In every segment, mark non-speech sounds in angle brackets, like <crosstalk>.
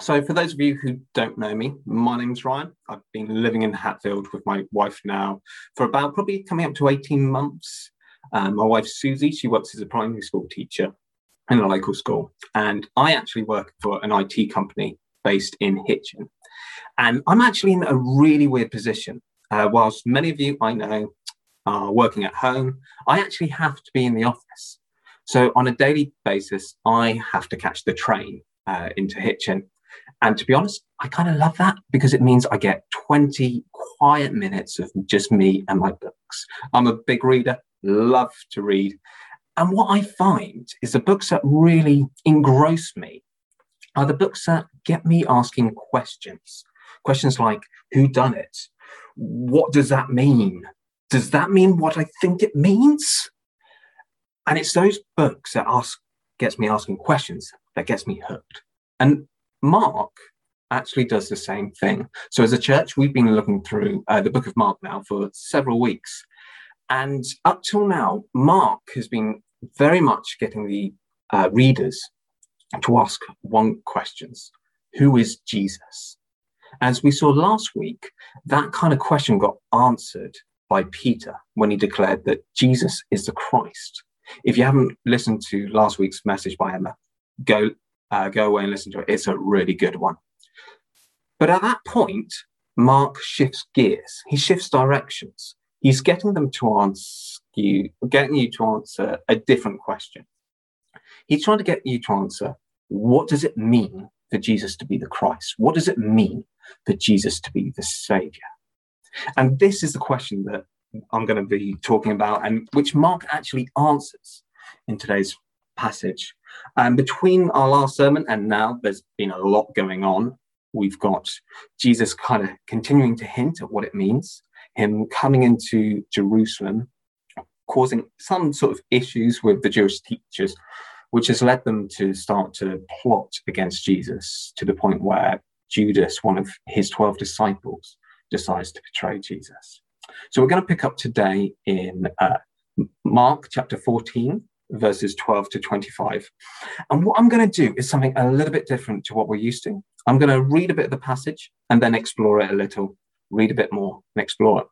So, for those of you who don't know me, my name's Ryan. I've been living in Hatfield with my wife now for about probably coming up to 18 months. Um, my wife, Susie, she works as a primary school teacher in a local school. And I actually work for an IT company based in Hitchin. And I'm actually in a really weird position. Uh, whilst many of you I know are working at home, I actually have to be in the office. So, on a daily basis, I have to catch the train uh, into Hitchin and to be honest, I kind of love that because it means I get 20 quiet minutes of just me and my books. I'm a big reader, love to read. And what I find is the books that really engross me are the books that get me asking questions. Questions like who done it? What does that mean? Does that mean what I think it means? And it's those books that ask gets me asking questions that gets me hooked. And Mark actually does the same thing. So, as a church, we've been looking through uh, the book of Mark now for several weeks. And up till now, Mark has been very much getting the uh, readers to ask one questions Who is Jesus? As we saw last week, that kind of question got answered by Peter when he declared that Jesus is the Christ. If you haven't listened to last week's message by Emma, go uh, go away and listen to it. It's a really good one. But at that point, Mark shifts gears. He shifts directions. He's getting them to answer you, getting you to answer a different question. He's trying to get you to answer what does it mean for Jesus to be the Christ? What does it mean for Jesus to be the Savior? And this is the question that I'm going to be talking about, and which Mark actually answers in today's passage. And between our last sermon and now, there's been a lot going on. We've got Jesus kind of continuing to hint at what it means, him coming into Jerusalem, causing some sort of issues with the Jewish teachers, which has led them to start to plot against Jesus to the point where Judas, one of his 12 disciples, decides to betray Jesus. So we're going to pick up today in uh, Mark chapter 14, verses 12 to 25. And what I'm going to do is something a little bit different to what we're used to. I'm going to read a bit of the passage and then explore it a little, read a bit more and explore it.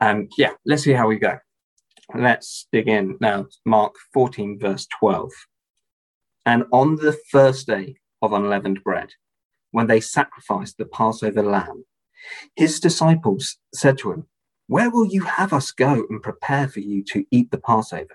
And yeah, let's see how we go. Let's dig in now. Mark 14, verse 12. And on the first day of unleavened bread, when they sacrificed the Passover lamb, his disciples said to him, Where will you have us go and prepare for you to eat the Passover?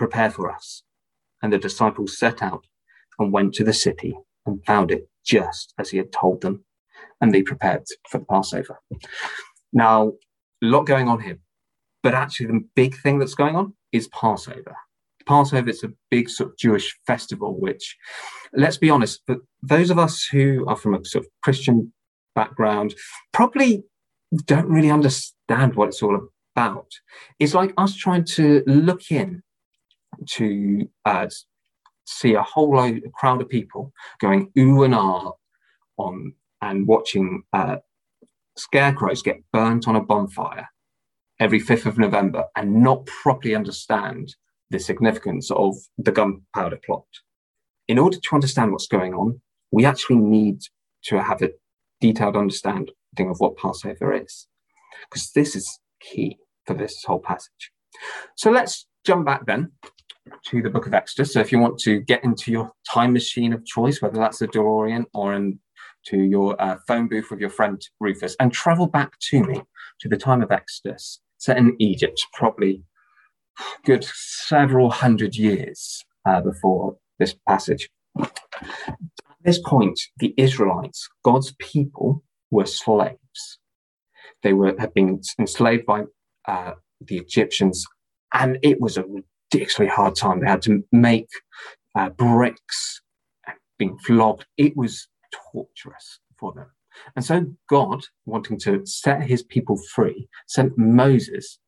prepare for us. And the disciples set out and went to the city and found it just as he had told them. And they prepared for the Passover. Now, a lot going on here, but actually, the big thing that's going on is Passover. Passover is a big sort of Jewish festival, which, let's be honest, but those of us who are from a sort of Christian background probably don't really understand what it's all about. It's like us trying to look in to uh, see a whole load, a crowd of people going ooh and ah on and watching uh, scarecrows get burnt on a bonfire every 5th of November and not properly understand the significance of the gunpowder plot. In order to understand what's going on, we actually need to have a detailed understanding of what Passover is, because this is key for this whole passage. So let's jump back then to the book of Exodus. So if you want to get into your time machine of choice, whether that's a DeLorean or in, to your uh, phone booth with your friend Rufus, and travel back to me to the time of Exodus, set in Egypt, probably good several hundred years uh, before this passage. At this point, the Israelites, God's people, were slaves. They were had been enslaved by uh, the Egyptians, and it was a ridiculously hard time. They had to make uh, bricks, being flogged. It was torturous for them. And so God, wanting to set his people free, sent Moses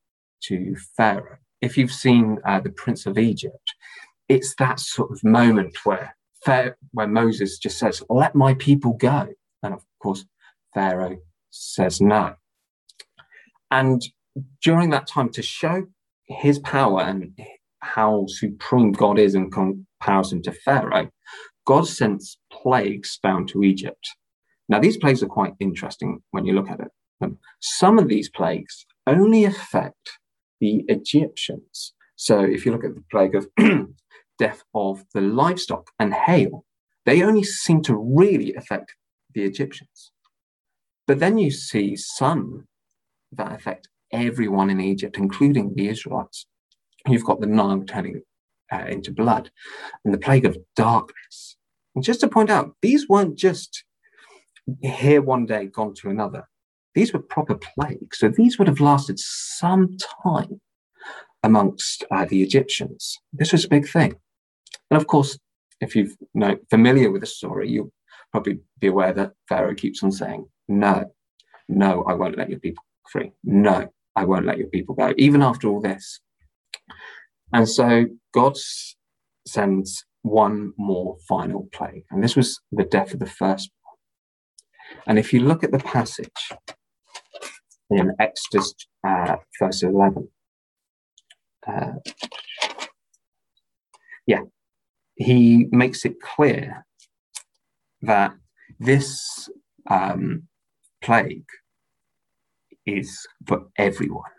to Pharaoh. If you've seen uh, The Prince of Egypt, it's that sort of moment where, Pharaoh, where Moses just says, Let my people go. And of course, Pharaoh says no. And during that time, to show his power and how supreme God is in comparison to Pharaoh, God sends plagues down to Egypt. Now, these plagues are quite interesting when you look at it. Um, some of these plagues only affect the Egyptians. So, if you look at the plague of <clears throat> death of the livestock and hail, they only seem to really affect the Egyptians. But then you see some that affect everyone in Egypt, including the Israelites. You've got the Nile turning uh, into blood and the plague of darkness. And just to point out, these weren't just here one day, gone to another. These were proper plagues. So these would have lasted some time amongst uh, the Egyptians. This was a big thing. And of course, if you're know, familiar with the story, you'll probably be aware that Pharaoh keeps on saying, No, no, I won't let your people free. No, I won't let your people go, even after all this. And so God sends one more final plague, and this was the death of the first. And if you look at the passage in Exodus uh, verse 11, uh, yeah, he makes it clear that this um, plague is for everyone.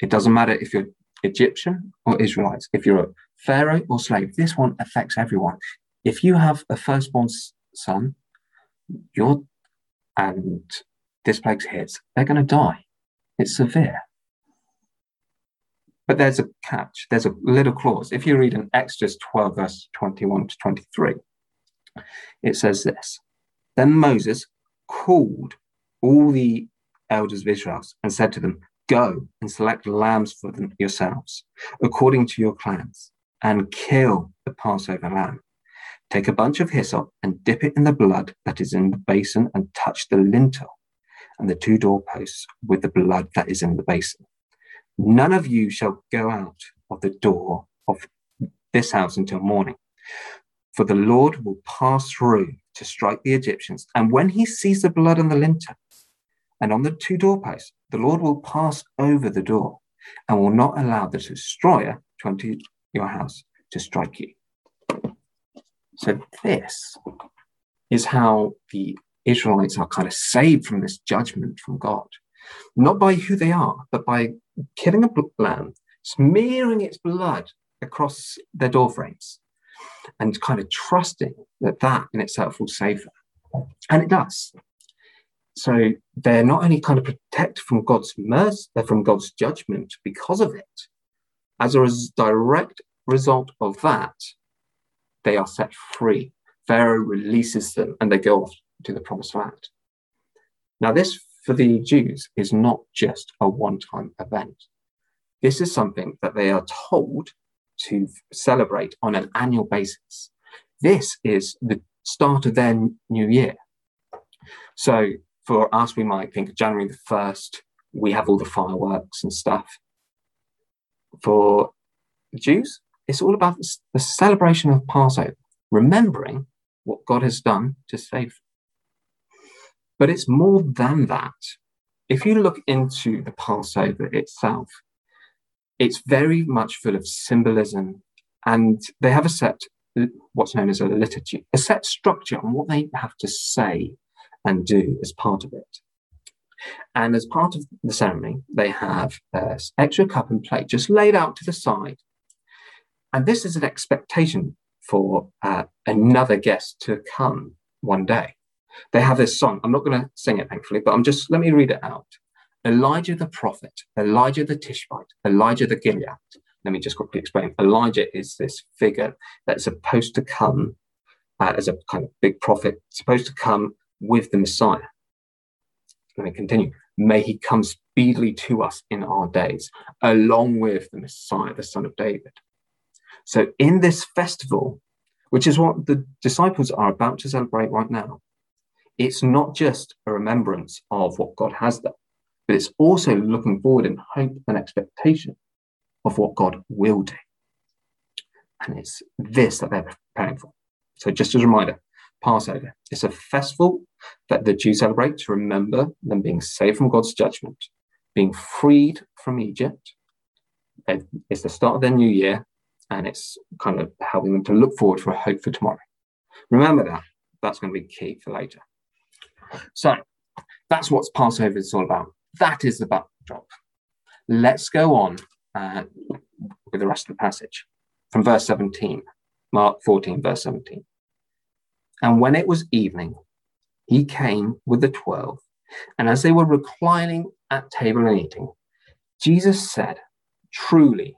It doesn't matter if you're Egyptian or Israelites, if you're a Pharaoh or slave, this one affects everyone. If you have a firstborn son, you're and this plague hits, they're going to die. It's severe. But there's a catch, there's a little clause. If you read in Exodus 12, verse 21 to 23, it says this Then Moses called all the elders of Israel and said to them, Go and select lambs for them yourselves, according to your clans, and kill the Passover lamb. Take a bunch of hyssop and dip it in the blood that is in the basin and touch the lintel and the two doorposts with the blood that is in the basin. None of you shall go out of the door of this house until morning. For the Lord will pass through to strike the Egyptians. And when he sees the blood on the lintel and on the two doorposts, the Lord will pass over the door and will not allow the destroyer to enter your house to strike you. So, this is how the Israelites are kind of saved from this judgment from God, not by who they are, but by killing a lamb, smearing its blood across their doorframes, and kind of trusting that that in itself will save them. And it does. So they're not only kind of protected from God's mercy, they're from God's judgment because of it. As a direct result of that, they are set free. Pharaoh releases them and they go off to the promised land. Now, this for the Jews is not just a one time event. This is something that they are told to celebrate on an annual basis. This is the start of their new year. So for us, we might think January the 1st, we have all the fireworks and stuff. For Jews, it's all about the celebration of Passover, remembering what God has done to save. But it's more than that. If you look into the Passover itself, it's very much full of symbolism, and they have a set, what's known as a liturgy, a set structure on what they have to say and do as part of it. And as part of the ceremony, they have an extra cup and plate just laid out to the side. And this is an expectation for uh, another guest to come one day. They have this song. I'm not going to sing it, thankfully, but I'm just, let me read it out. Elijah the prophet, Elijah the Tishbite, Elijah the Gilead. Let me just quickly explain. Elijah is this figure that's supposed to come uh, as a kind of big prophet, supposed to come with the Messiah. Let me continue. May he come speedily to us in our days, along with the Messiah, the Son of David. So, in this festival, which is what the disciples are about to celebrate right now, it's not just a remembrance of what God has done, but it's also looking forward in hope and expectation of what God will do. And it's this that they're preparing for. So, just as a reminder, Passover It's a festival that the Jews celebrate to remember them being saved from God's judgment, being freed from Egypt. It's the start of their new year, and it's kind of helping them to look forward for hope for tomorrow. Remember that. That's going to be key for later. So that's what Passover is all about. That is the backdrop. Let's go on uh, with the rest of the passage from verse 17, Mark 14, verse 17. And when it was evening, he came with the twelve, and as they were reclining at table and eating, Jesus said, Truly,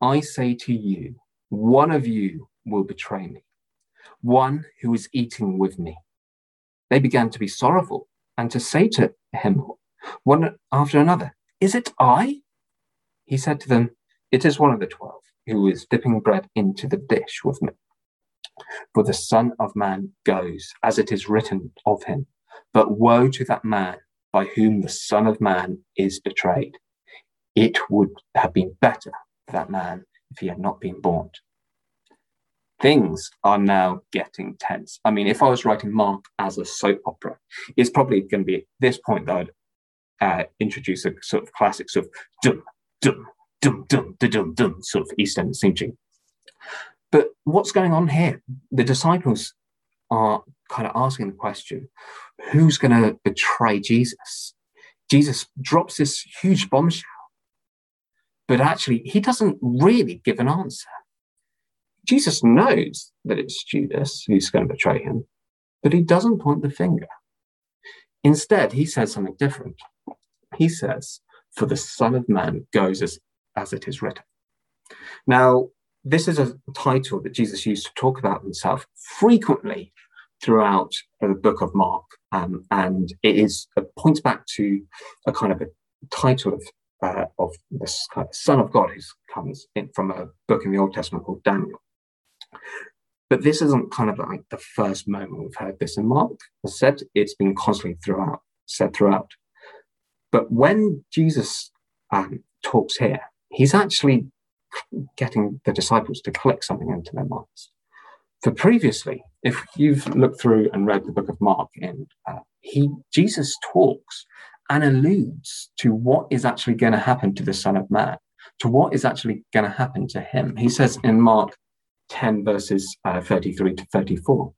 I say to you, one of you will betray me, one who is eating with me. They began to be sorrowful and to say to him, one after another, Is it I? He said to them, It is one of the twelve who is dipping bread into the dish with me. For the Son of Man goes, as it is written of him. But woe to that man by whom the Son of Man is betrayed. It would have been better for that man if he had not been born. Things are now getting tense. I mean, if I was writing Mark as a soap opera, it's probably going to be at this point that I'd uh, introduce a sort of classic sort of dum, dum, dum, dum, dum, dum, dum sort of East End theme but what's going on here? The disciples are kind of asking the question who's going to betray Jesus? Jesus drops this huge bombshell, but actually, he doesn't really give an answer. Jesus knows that it's Judas who's going to betray him, but he doesn't point the finger. Instead, he says something different. He says, For the Son of Man goes as, as it is written. Now, this is a title that Jesus used to talk about himself frequently throughout the book of Mark, um, and it is points back to a kind of a title of uh, of the kind of Son of God who comes in from a book in the Old Testament called Daniel. But this isn't kind of like the first moment we've heard this in Mark. As said, it's been constantly throughout, said throughout. But when Jesus um, talks here, he's actually getting the disciples to click something into their minds. For previously, if you've looked through and read the book of Mark, in uh, he Jesus talks and alludes to what is actually going to happen to the Son of Man, to what is actually going to happen to him. He says in Mark 10 verses uh, 33 to 34,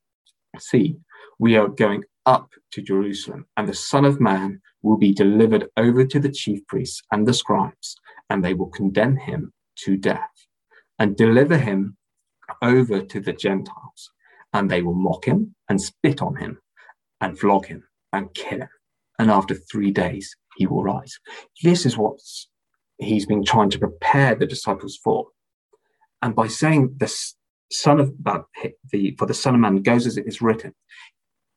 "See, we are going up to Jerusalem, and the Son of Man will be delivered over to the chief priests and the scribes, and they will condemn him to death and deliver him over to the Gentiles. And they will mock him and spit on him and flog him and kill him. And after three days, he will rise. This is what he's been trying to prepare the disciples for. And by saying the son of the for the son of man goes as it is written,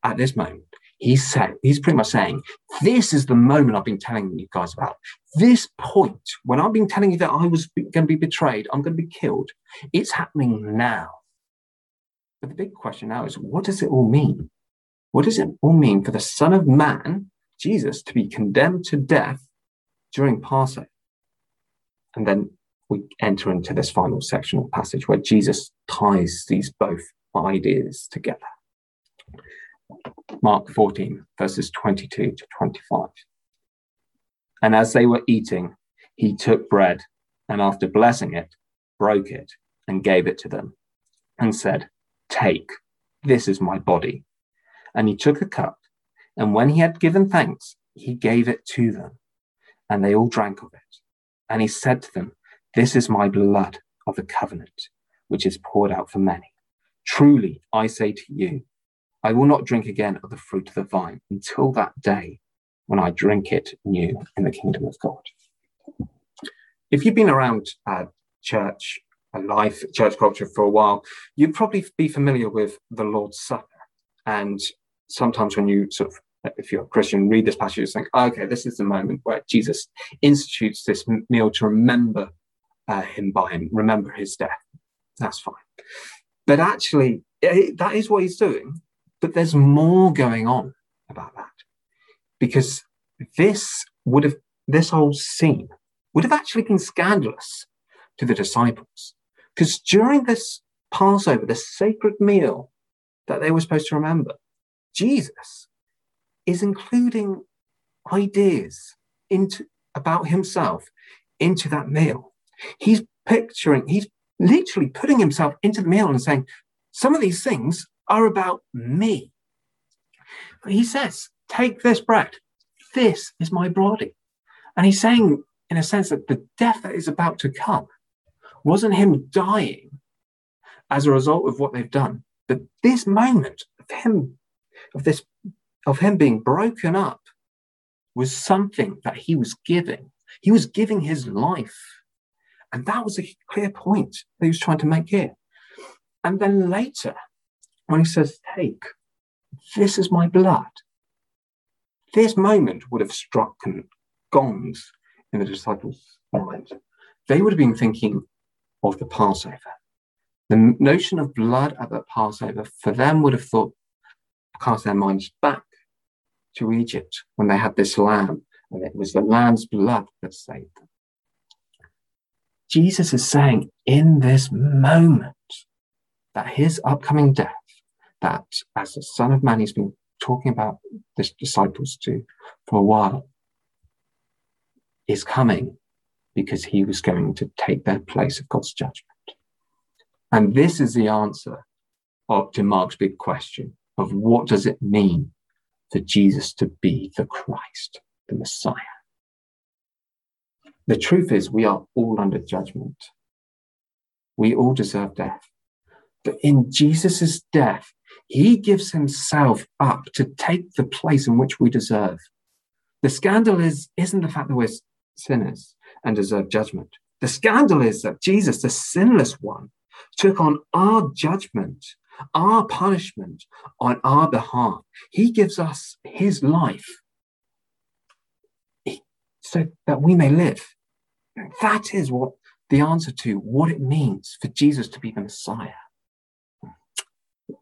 at this moment, he's saying he's pretty much saying this is the moment i've been telling you guys about. This point when i've been telling you that i was going to be betrayed i'm going to be killed it's happening now. But the big question now is what does it all mean? What does it all mean for the son of man jesus to be condemned to death during passover? And then we enter into this final section of passage where jesus ties these both ideas together Mark 14, verses 22 to 25. And as they were eating, he took bread and after blessing it, broke it and gave it to them and said, Take, this is my body. And he took a cup, and when he had given thanks, he gave it to them, and they all drank of it. And he said to them, This is my blood of the covenant, which is poured out for many. Truly, I say to you, I will not drink again of the fruit of the vine until that day when I drink it new in the kingdom of God. If you've been around uh, church a life, church culture for a while, you'd probably be familiar with the Lord's Supper. And sometimes when you sort of, if you're a Christian, read this passage, you think, okay, this is the moment where Jesus institutes this meal to remember uh, him by him, remember his death. That's fine. But actually, it, that is what he's doing. But there's more going on about that because this would have, this whole scene would have actually been scandalous to the disciples. Because during this Passover, the sacred meal that they were supposed to remember, Jesus is including ideas into about himself into that meal. He's picturing, he's literally putting himself into the meal and saying, some of these things are about me. He says, Take this bread. This is my body. And he's saying, in a sense, that the death that is about to come wasn't him dying as a result of what they've done, but this moment of him, of this, of him being broken up was something that he was giving. He was giving his life. And that was a clear point that he was trying to make here. And then later, when he says, Take, this is my blood, this moment would have struck gongs in the disciples' minds. They would have been thinking of the Passover. The notion of blood at the Passover for them would have thought, cast their minds back to Egypt when they had this lamb, and it was the lamb's blood that saved them. Jesus is saying in this moment that his upcoming death, that as the Son of Man, he's been talking about the disciples to for a while, is coming because he was going to take their place of God's judgment. And this is the answer of, to Mark's big question of what does it mean for Jesus to be the Christ, the Messiah? The truth is, we are all under judgment. We all deserve death. But in Jesus' death, he gives himself up to take the place in which we deserve. The scandal is, isn't the fact that we're sinners and deserve judgment. The scandal is that Jesus, the sinless one, took on our judgment, our punishment on our behalf. He gives us his life so that we may live. That is what the answer to what it means for Jesus to be the Messiah.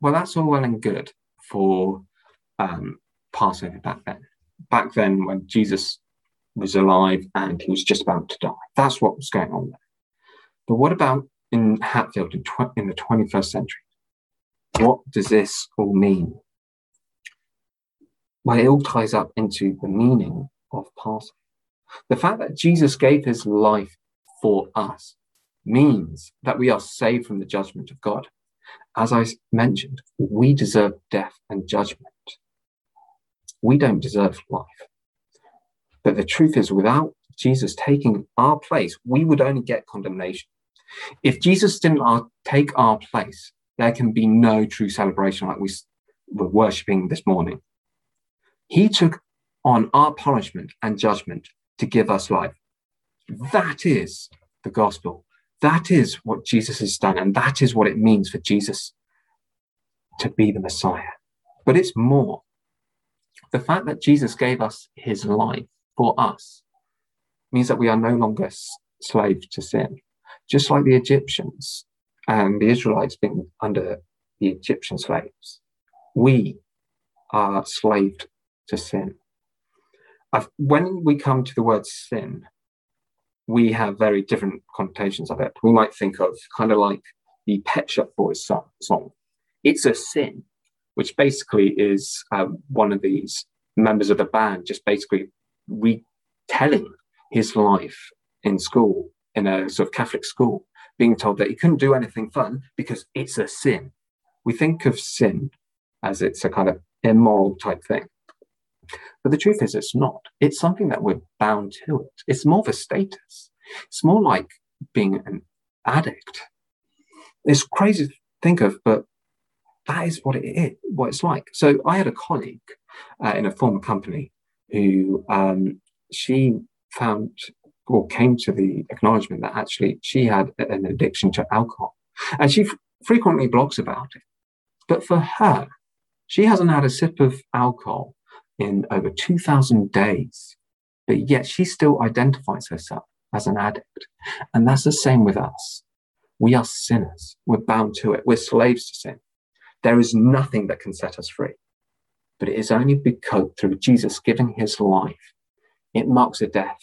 Well, that's all well and good for um, Passover back then. Back then, when Jesus was alive and he was just about to die. That's what was going on there. But what about in Hatfield in, tw- in the 21st century? What does this all mean? Well, it all ties up into the meaning of Passover. The fact that Jesus gave his life for us means that we are saved from the judgment of God. As I mentioned, we deserve death and judgment. We don't deserve life. But the truth is, without Jesus taking our place, we would only get condemnation. If Jesus didn't take our place, there can be no true celebration like we were worshipping this morning. He took on our punishment and judgment to give us life. That is the gospel. That is what Jesus has done, and that is what it means for Jesus to be the Messiah. But it's more. The fact that Jesus gave us his life for us means that we are no longer slaves to sin. Just like the Egyptians and the Israelites being under the Egyptian slaves, we are slaved to sin. I've, when we come to the word sin, we have very different connotations of it. We might think of kind of like the Pet Shop Boys song, song. It's a Sin, which basically is uh, one of these members of the band just basically retelling his life in school, in a sort of Catholic school, being told that he couldn't do anything fun because it's a sin. We think of sin as it's a kind of immoral type thing. But the truth is, it's not. It's something that we're bound to it. It's more of a status. It's more like being an addict. It's crazy to think of, but that is what it is, what it's like. So I had a colleague uh, in a former company who um, she found or came to the acknowledgement that actually she had an addiction to alcohol, and she f- frequently blogs about it. But for her, she hasn't had a sip of alcohol in over 2,000 days, but yet she still identifies herself as an addict. And that's the same with us. We are sinners. We're bound to it. We're slaves to sin. There is nothing that can set us free. but it is only because through Jesus giving his life, it marks a death.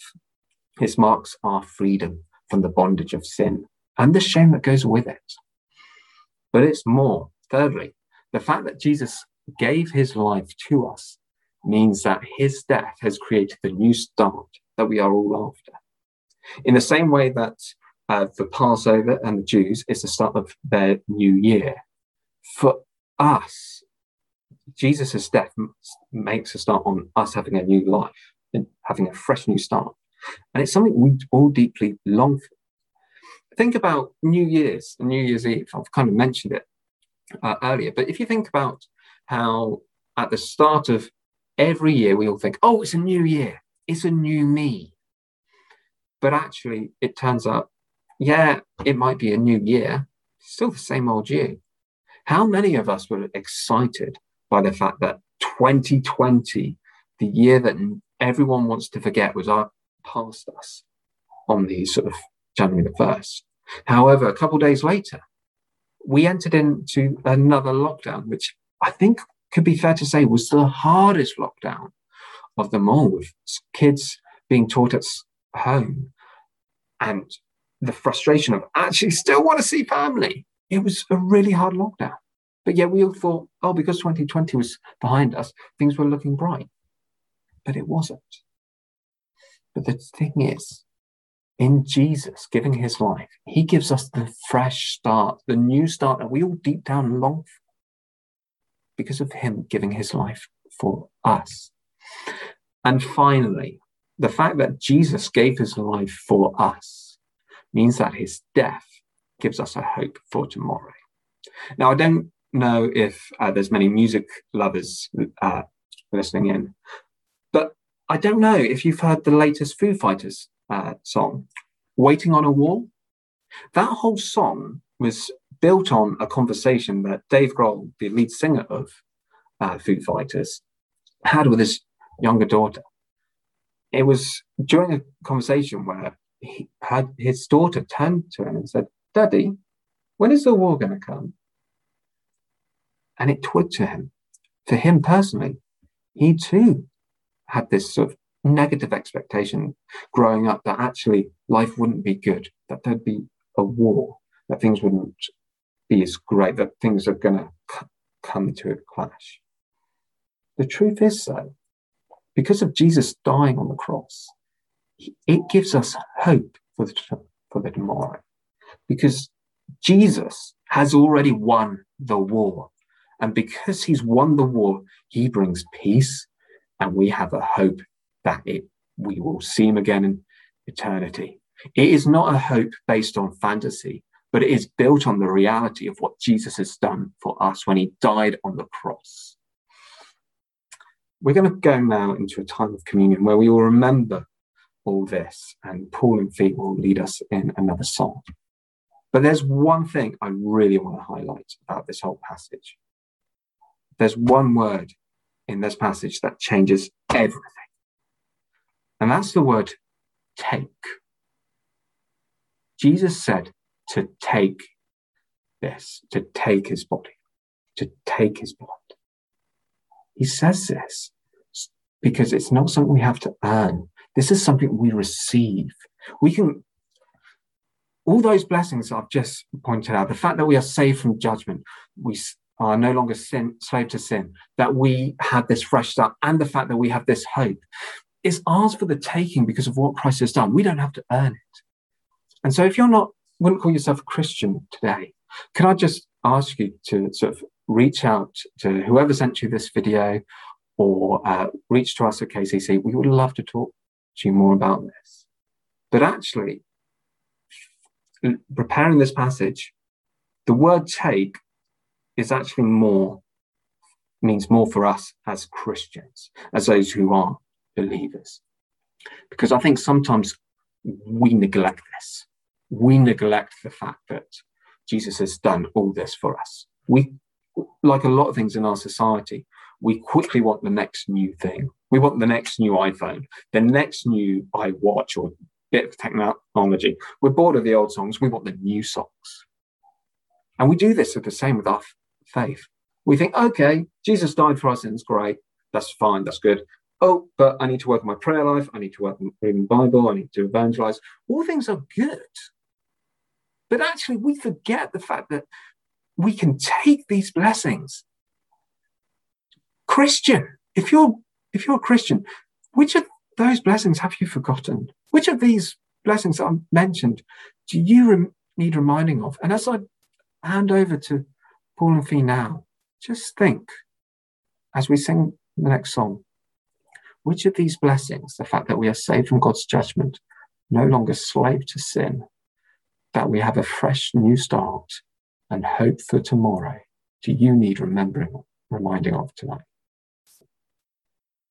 It marks our freedom from the bondage of sin and the shame that goes with it. But it's more. Thirdly, the fact that Jesus gave his life to us means that his death has created the new start that we are all after. In the same way that uh, the Passover and the Jews is the start of their new year, for us, Jesus' death makes a start on us having a new life and having a fresh new start. And it's something we all deeply long for. Think about New Year's and New Year's Eve. I've kind of mentioned it uh, earlier, but if you think about how at the start of every year we all think, oh, it's a new year, it's a new me. But actually, it turns out, yeah, it might be a new year, still the same old you. How many of us were excited by the fact that 2020, the year that everyone wants to forget, was our, past us on the sort of January the 1st? However, a couple days later, we entered into another lockdown, which I think could be fair to say was the hardest lockdown of them all, with kids being taught at home and the frustration of actually still want to see family. It was a really hard lockdown. But yet we all thought, oh, because 2020 was behind us, things were looking bright. But it wasn't. But the thing is, in Jesus giving his life, he gives us the fresh start, the new start that we all deep down long for because of him giving his life for us. And finally, the fact that Jesus gave his life for us means that his death gives us a hope for tomorrow. Now, I don't know if uh, there's many music lovers uh, listening in, but I don't know if you've heard the latest Foo Fighters uh, song, Waiting on a War. That whole song was built on a conversation that Dave Grohl, the lead singer of uh, Foo Fighters, had with his younger daughter. It was during a conversation where he had his daughter turned to him and said, Daddy, when is the war going to come? And it twigged to him. For him personally, he too had this sort of negative expectation growing up that actually life wouldn't be good, that there'd be a war, that things wouldn't as great, that things are going to come to a clash. The truth is, though, because of Jesus dying on the cross, it gives us hope for the, for the tomorrow. Because Jesus has already won the war. And because he's won the war, he brings peace, and we have a hope that it, we will see him again in eternity. It is not a hope based on fantasy, but it is built on the reality of what Jesus has done for us when he died on the cross. We're going to go now into a time of communion where we will remember all this, and Paul and Feet will lead us in another song. But there's one thing I really want to highlight about this whole passage. There's one word in this passage that changes everything. And that's the word take. Jesus said to take this, to take his body, to take his blood. He says this because it's not something we have to earn. This is something we receive. We can, all those blessings I've just pointed out, the fact that we are saved from judgment, we are no longer sin, slave to sin, that we have this fresh start, and the fact that we have this hope is ours for the taking because of what Christ has done. We don't have to earn it. And so if you're not, wouldn't call yourself a Christian today, can I just ask you to sort of reach out to whoever sent you this video or uh, reach to us at KCC? We would love to talk to you more about this. But actually, preparing this passage, the word take is actually more, means more for us as Christians, as those who are believers. Because I think sometimes we neglect this. We neglect the fact that Jesus has done all this for us. We, like a lot of things in our society, we quickly want the next new thing. We want the next new iPhone, the next new iWatch or bit of technology. We're bored of the old songs. We want the new songs. And we do this with the same with our faith. We think, okay, Jesus died for our sins, great, that's fine, that's good. Oh, but I need to work on my prayer life, I need to work on reading the Bible, I need to evangelize. All things are good. But actually, we forget the fact that we can take these blessings. Christian, if you're if you're a Christian, which of those blessings have you forgotten? Which of these blessings I mentioned do you rem- need reminding of? And as I hand over to Paul and Fee now, just think as we sing the next song, which of these blessings, the fact that we are saved from God's judgment, no longer slave to sin, that we have a fresh new start and hope for tomorrow, do you need remembering, reminding of tonight?